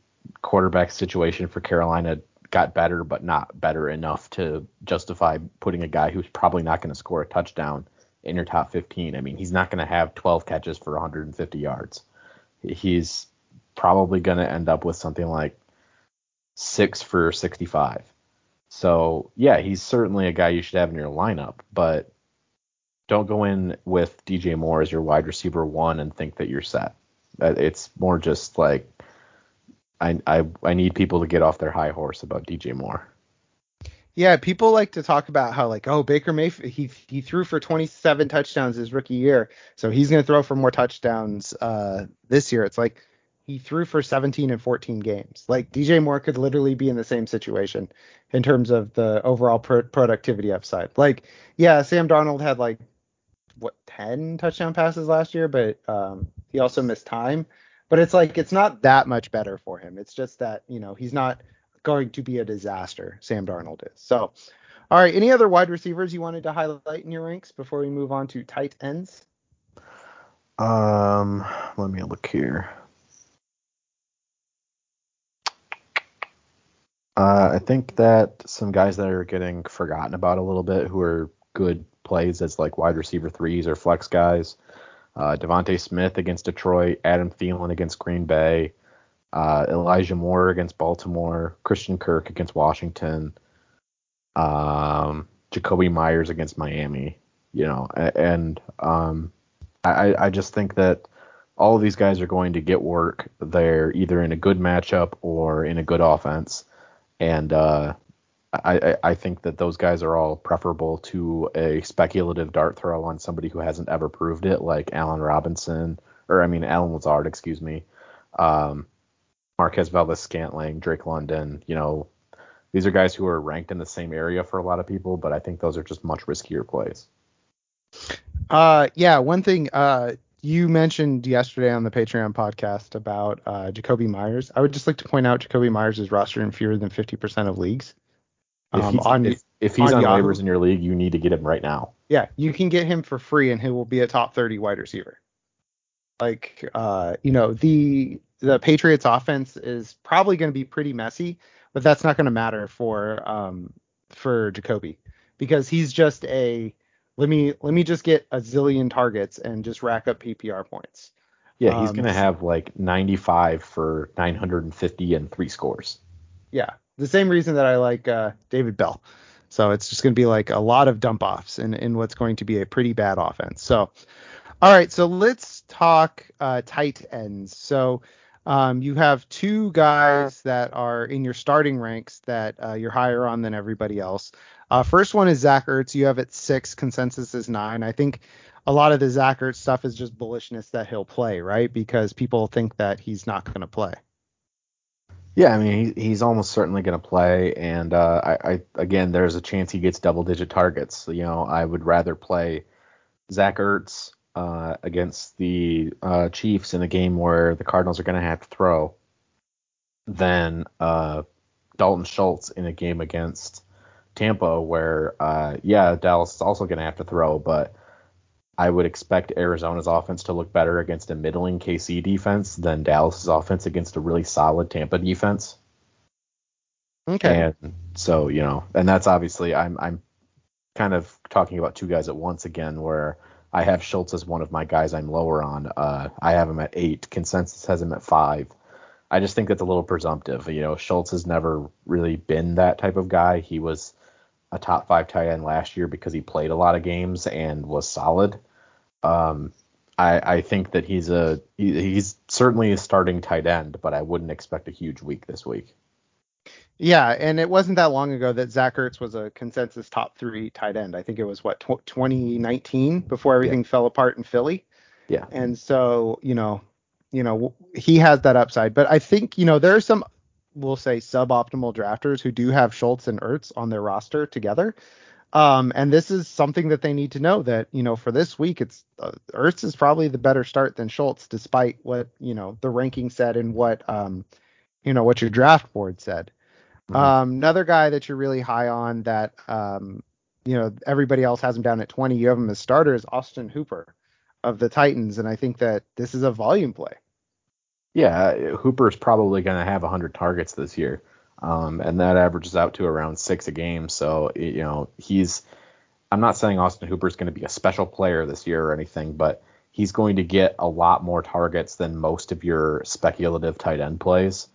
quarterback situation for Carolina got better, but not better enough to justify putting a guy who's probably not going to score a touchdown in your top 15. I mean, he's not going to have 12 catches for 150 yards. He's probably going to end up with something like six for 65. So, yeah, he's certainly a guy you should have in your lineup, but don't go in with DJ Moore as your wide receiver one and think that you're set. It's more just like I I I need people to get off their high horse about DJ Moore.
Yeah, people like to talk about how like oh Baker Mayfield he he threw for 27 touchdowns his rookie year, so he's going to throw for more touchdowns uh, this year. It's like he threw for 17 and 14 games. Like DJ Moore could literally be in the same situation in terms of the overall pro- productivity upside. Like yeah, Sam Darnold had like what 10 touchdown passes last year, but um, he also missed time. But it's like it's not that much better for him. It's just that you know he's not going to be a disaster. Sam Darnold is. So, all right. Any other wide receivers you wanted to highlight in your ranks before we move on to tight ends?
Um, let me look here. Uh, I think that some guys that are getting forgotten about a little bit, who are good plays as like wide receiver threes or flex guys. Uh, DeVonta Smith against Detroit, Adam Thielen against Green Bay, uh, Elijah Moore against Baltimore, Christian Kirk against Washington, um, Jakobi Meyers against Miami. You know, and um, I, I just think that all of these guys are going to get work. They're either in a good matchup or in a good offense, and uh, I, I think that those guys are all preferable to a speculative dart throw on somebody who hasn't ever proved it, like Allen Robinson, or I mean Allen Lazard, excuse me, um, Marquez Valdes-Scantling, Drake London. You know, these are guys who are ranked in the same area for a lot of people, but I think those are just much riskier plays.
Uh, yeah, one thing uh, you mentioned yesterday on the Patreon podcast about uh, Jakobi Meyers. I would just like to point out Jakobi Meyers is rostered in fewer than 50% of leagues.
If um, he's, on, if, if he's on, on waivers in your league, you need to get him right now.
Yeah, you can get him for free, and he will be a top 30 wide receiver. Like, uh, you know, the the Patriots offense is probably going to be pretty messy, but that's not going to matter for um for Jakobi because he's just a let me let me just get a zillion targets and just rack up PPR points.
Yeah, he's um, going to have like 95 for 950 and three scores.
Yeah, the same reason that I like uh, David Bell. So it's just going to be like a lot of dump offs in, in what's going to be a pretty bad offense. So, all right, so let's talk uh, tight ends. So um, you have two guys that are in your starting ranks that uh, you're higher on than everybody else. Uh, first one is Zach Ertz. You have it six. Consensus is nine. I think a lot of the Zach Ertz stuff is just bullishness that he'll play, right? Because people think that he's not going to play.
Yeah, I mean he, he's almost certainly going to play, and uh, I, I, again there's a chance he gets double digit targets. You know, I would rather play Zach Ertz uh, against the uh, Chiefs in a game where the Cardinals are going to have to throw than uh, Dalton Schultz in a game against Tampa where uh, yeah Dallas is also going to have to throw, but I would expect Arizona's offense to look better against a middling KC defense than Dallas's offense against a really solid Tampa defense.
Okay.
And so, you know, and that's obviously I'm I'm kind of talking about two guys at once again where I have Schultz as one of my guys I'm lower on. Uh, I have him at eight. Consensus has him at five. I just think that's a little presumptive. You know, Schultz has never really been that type of guy. He was a top five tight end last year because he played a lot of games and was solid. Um, I, I think that he's a he, he's certainly a starting tight end, but I wouldn't expect a huge week this week.
Yeah, and it wasn't that long ago that Zach Ertz was a consensus top three tight end. I think it was what tw- 2019 before everything yeah. fell apart in Philly.
Yeah.
And so you know, you know he has that upside, but I think you know there are some we'll say suboptimal drafters who do have Schultz and Ertz on their roster together. Um, and this is something that they need to know that you know for this week it's uh, Ertz is probably the better start than Schultz, despite what you know the ranking said and what um you know what your draft board said. Mm-hmm. Um, another guy that you're really high on that um, you know everybody else has him down at 20. You have him as starter is Austin Hooper of the Titans, and I think that this is a volume play.
Yeah, Hooper's probably going to have 100 targets this year, um, and that averages out to around six a game. So you know he's. I'm not saying Austin Hooper is going to be a special player this year or anything, but he's going to get a lot more targets than most of your speculative tight end plays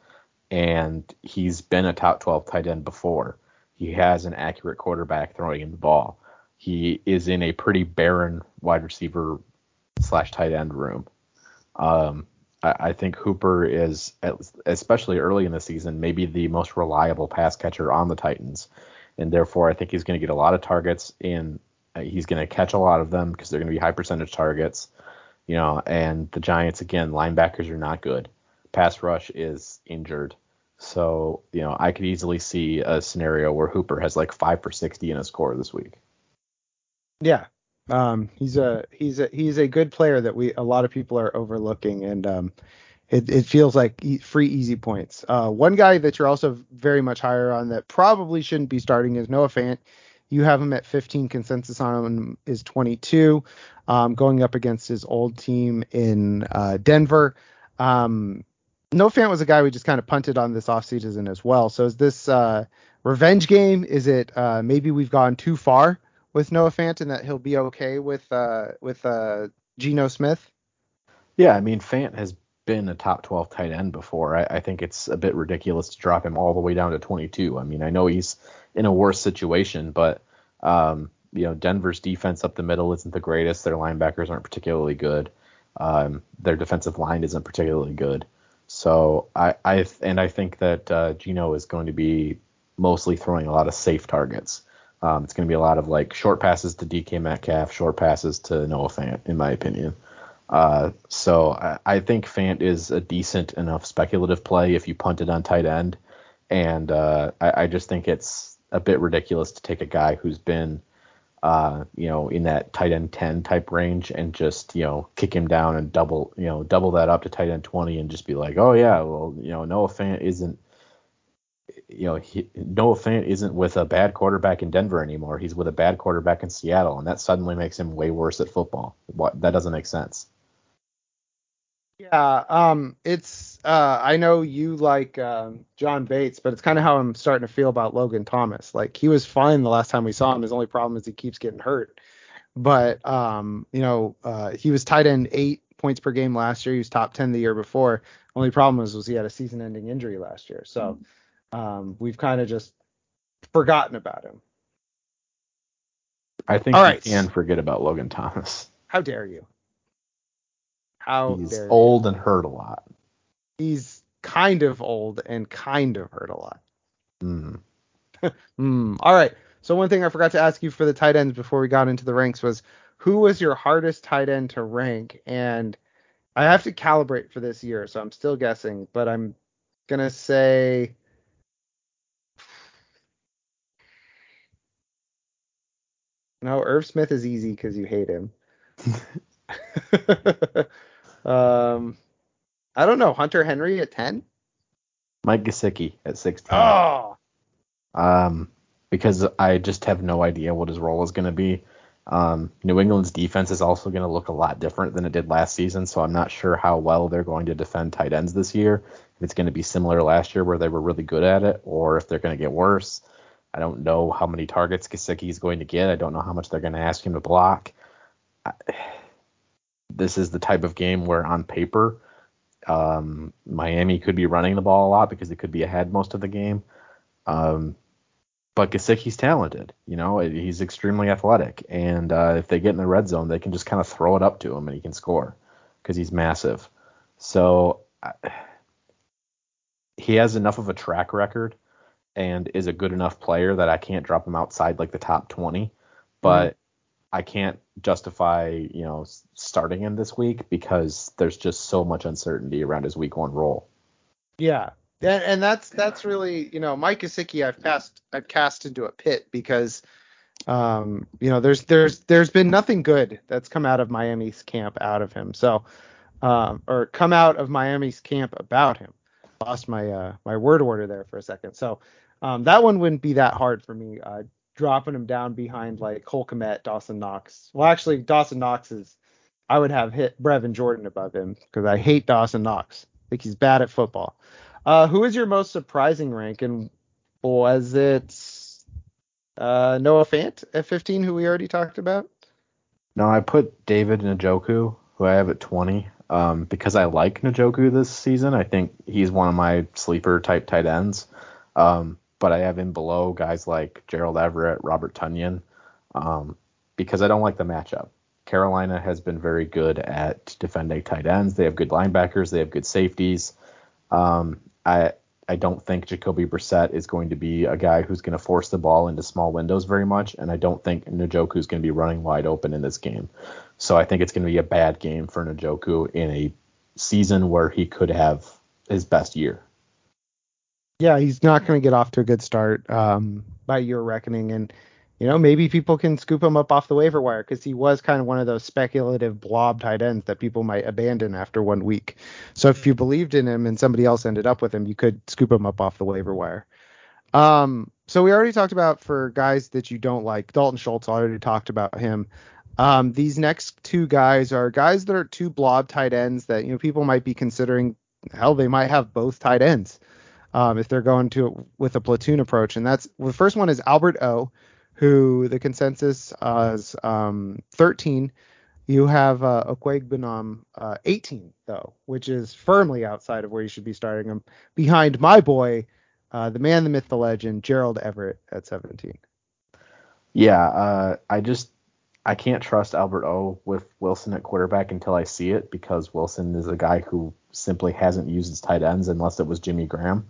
and he's been a top 12 tight end before. He has an accurate quarterback throwing him the ball. He is in a pretty barren wide receiver slash tight end room. Um, I, think Hooper is, especially early in the season, maybe the most reliable pass catcher on the Titans, and therefore I think he's going to get a lot of targets and uh, he's going to catch a lot of them because they're going to be high percentage targets. You know, and the Giants again, linebackers are not good. Pass rush is injured. So, you know, I could easily see a scenario where Hooper has like five for sixty in a score this week.
Yeah. Um, he's a he's a he's a good player that we a lot of people are overlooking, and um, it, it feels like e- free easy points. Uh, one guy that you're also very much higher on that probably shouldn't be starting is Noah Fant. You have him at 15. Consensus on him is 22, um, going up against his old team in uh, Denver. Um, Noah Fant was a guy we just kind of punted on this offseason as well. So is this uh, revenge game? Is it uh, maybe we've gone too far with Noah Fant and that he'll be okay with uh, with uh, Geno Smith?
Yeah, I mean Fant has been a top 12 tight end before. I, I, think it's a bit ridiculous to drop him all the way down to 22. I mean, I know he's in a worse situation, but um, you know Denver's defense up the middle isn't the greatest. Their linebackers aren't particularly good. Um, their defensive line isn't particularly good. So I, I and I think that uh, Geno is going to be mostly throwing a lot of safe targets. Um, it's going to be a lot of like short passes to DK Metcalf, short passes to Noah Fant, in my opinion. Uh, so I, I, think Fant is a decent enough speculative play if you punt it on tight end, and uh, I, I, just think it's a bit ridiculous to take a guy who's been uh, you know, in that tight end 10 type range and just, you know, kick him down and double, you know, double that up to tight end 20 and just be like, oh yeah, well, you know, Noah Fant isn't, you know, he, Noah Fant isn't with a bad quarterback in Denver anymore. He's with a bad quarterback in Seattle, and that suddenly makes him way worse at football. What that doesn't make sense.
Yeah, um, it's uh, I know you like um, John Bates, but it's kind of how I'm starting to feel about Logan Thomas. Like he was fine the last time we saw him. His only problem is he keeps getting hurt. But um, you know, uh, he was tight end eight points per game last year. He was top ten the year before. Only problem was was he had a season-ending injury last year. So um, we've kind of just forgotten about him.
I think All right. you can forget about Logan Thomas.
How dare you? How
he's old and hurt a lot.
He's kind of old and kind of hurt a lot.
Mm. [LAUGHS]
mm. All right. So one thing I forgot to ask you for the tight ends before we got into the ranks was who was your hardest tight end to rank? And I have to calibrate for this year, so I'm still guessing, but I'm gonna say No, Irv Smith is easy because you hate him. [LAUGHS] Um, I don't know. Hunter Henry at 10?
Mike Gesicki at 16.
Oh.
Um, because I just have no idea what his role is going to be. Um, New England's defense is also going to look a lot different than it did last season, so I'm not sure how well they're going to defend tight ends this year. If it's going to be similar last year where they were really good at it, or if they're going to get worse. I don't know how many targets Gesicki is going to get. I don't know how much they're going to ask him to block. I, this is the type of game where on paper um, Miami could be running the ball a lot because it could be ahead most of the game. Um, but Gesicki's talented, you know, he's extremely athletic, and uh, if they get in the red zone, they can just kind of throw it up to him and he can score because he's massive. So I, he has enough of a track record and is a good enough player that I can't drop him outside like the top 20. But mm-hmm. I can't justify, you know, starting him this week because there's just so much uncertainty around his week one role.
Yeah. And, that's that's really, you know, Mike Gesicki I've passed I've cast into a pit because um, you know, there's there's there's been nothing good that's come out of Miami's camp out of him. So um, or come out of Miami's camp about him. Lost my uh, my word order there for a second. So um, that one wouldn't be that hard for me. Uh, dropping him down behind like Cole Kmet, Dawson Knox. Well, actually, Dawson Knox is. I would have hit Brevin Jordan above him because I hate Dawson Knox. I think he's bad at football. Uh, who is your most surprising rank, and was it uh, Noah Fant at 15, who we already talked about?
No, I put David Njoku, who I have at 20, um, because I like Njoku this season. I think he's one of my sleeper type tight ends. Um, but I have in below guys like Gerald Everett, Robert Tonyan, um, because I don't like the matchup. Carolina has been very good at defending tight ends. They have good linebackers. They have good safeties. Um, I I don't think Jacoby Brissett is going to be a guy who's going to force the ball into small windows very much, and I don't think Njoku is going to be running wide open in this game. So I think it's going to be a bad game for Njoku in a season where he could have his best year
yeah, he's not going to get off to a good start um, by your reckoning, and you know maybe people can scoop him up off the waiver wire because he was kind of one of those speculative blob tight ends that people might abandon after one week. So if you believed in him and somebody else ended up with him, you could scoop him up off the waiver wire. Um, so we already talked about for guys that you don't like, Dalton Schultz already talked about him. Um, these next two guys are guys that are two blob tight ends that you know people might be considering. Hell, they might have both tight ends um, if they're going to with a platoon approach. And that's the first one is Albert O, who the consensus is um, 13. You have uh, Okwuegbunam uh, 18 though, which is firmly outside of where you should be starting him, behind my boy, uh, the man, the myth, the legend, Gerald Everett at 17.
Yeah, uh, I just I can't trust Albert O with Wilson at quarterback until I see it because Wilson is a guy who simply hasn't used his tight ends unless it was Jimmy Graham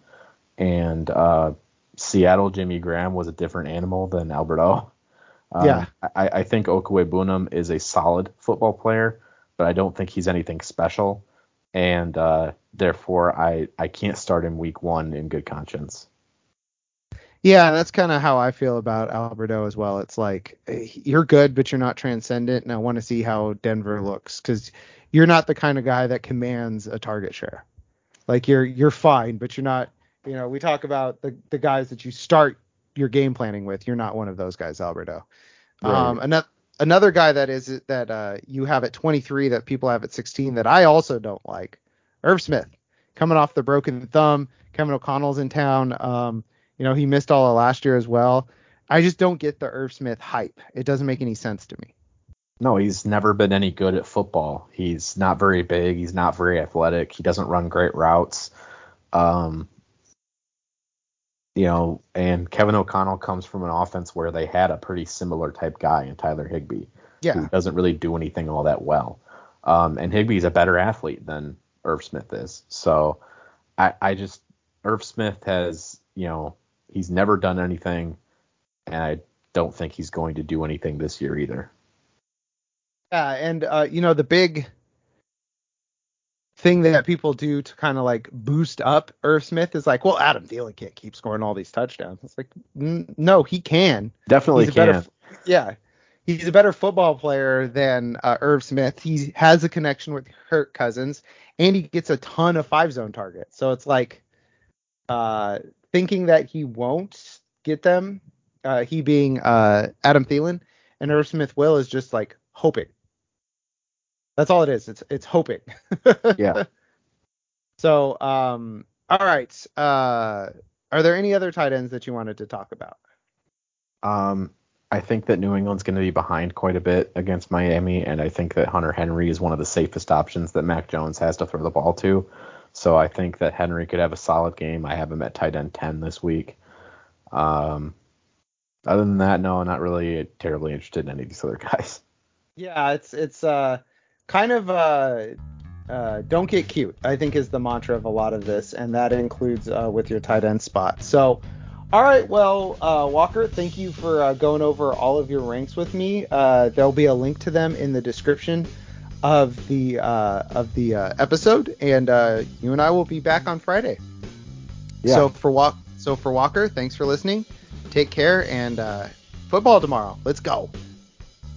and uh, Seattle Jimmy Graham was a different animal than Albert O.
Um, yeah,
I, I think Okwuegbunam is a solid football player, but I don't think he's anything special, and uh, therefore I I can't start him week one in good conscience.
Yeah, that's kind of how I feel about Albert O as well. It's like you're good, but you're not transcendent, and I want to see how Denver looks because you're not the kind of guy that commands a target share. Like you're you're fine, but you're not you know, we talk about the the guys that you start your game planning with. You're not one of those guys, Albert O. Right. Um, another another guy that is that uh, you have at 23 that people have at 16 that I also don't like. Irv Smith, coming off the broken thumb. Kevin O'Connell's in town. Um, you know, he missed all of last year as well. I just don't get the Irv Smith hype. It doesn't make any sense to me.
No, he's never been any good at football. He's not very big. He's not very athletic. He doesn't run great routes. Um, you know, and Kevin O'Connell comes from an offense where they had a pretty similar type guy in Tyler Higbee,
Yeah.
Who doesn't really do anything all that well. Um, and Higbee's a better athlete than Irv Smith is. So I, I just Irv Smith has, you know, he's never done anything, and I don't think he's going to do anything this year either.
Yeah, and uh, you know the big thing that people do to kind of like boost up Irv Smith is like, well, Adam Thielen can't keep scoring all these touchdowns. It's like, n- no, he can.
Definitely he's can.
Better, yeah, he's a better football player than uh, Irv Smith. He has a connection with Kirk Cousins, and he gets a ton of five zone targets. So it's like, uh, thinking that he won't get them, uh, he being uh, Adam Thielen, and Irv Smith will is just like hoping. That's all it is. It's it's hoping. [LAUGHS]
yeah.
So um All right. Uh, are there any other tight ends that you wanted to talk about?
Um, I think that New England's going to be behind quite a bit against Miami, and I think that Hunter Henry is one of the safest options that Mac Jones has to throw the ball to. So I think that Henry could have a solid game. I have him at tight end 10 this week. Um, other than that, no, I'm not really terribly interested in any of these other [LAUGHS] guys.
Yeah, it's it's uh kind of uh, uh don't get cute. I think is the mantra of a lot of this, and that includes uh, with your tight end spot. So all right, well, uh, Walker, thank you for uh, going over all of your ranks with me. Uh, there'll be a link to them in the description of the uh, of the uh, episode, and uh, you and I will be back on Friday.
Yeah.
So for walk, so for Walker, thanks for listening. Take care and football tomorrow. Let's go.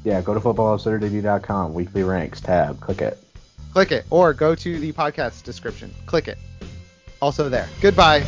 Yeah, go to footballabsurdity.com, weekly ranks tab, click it.
Click it, or go to the podcast description. Click it. Also there. Goodbye.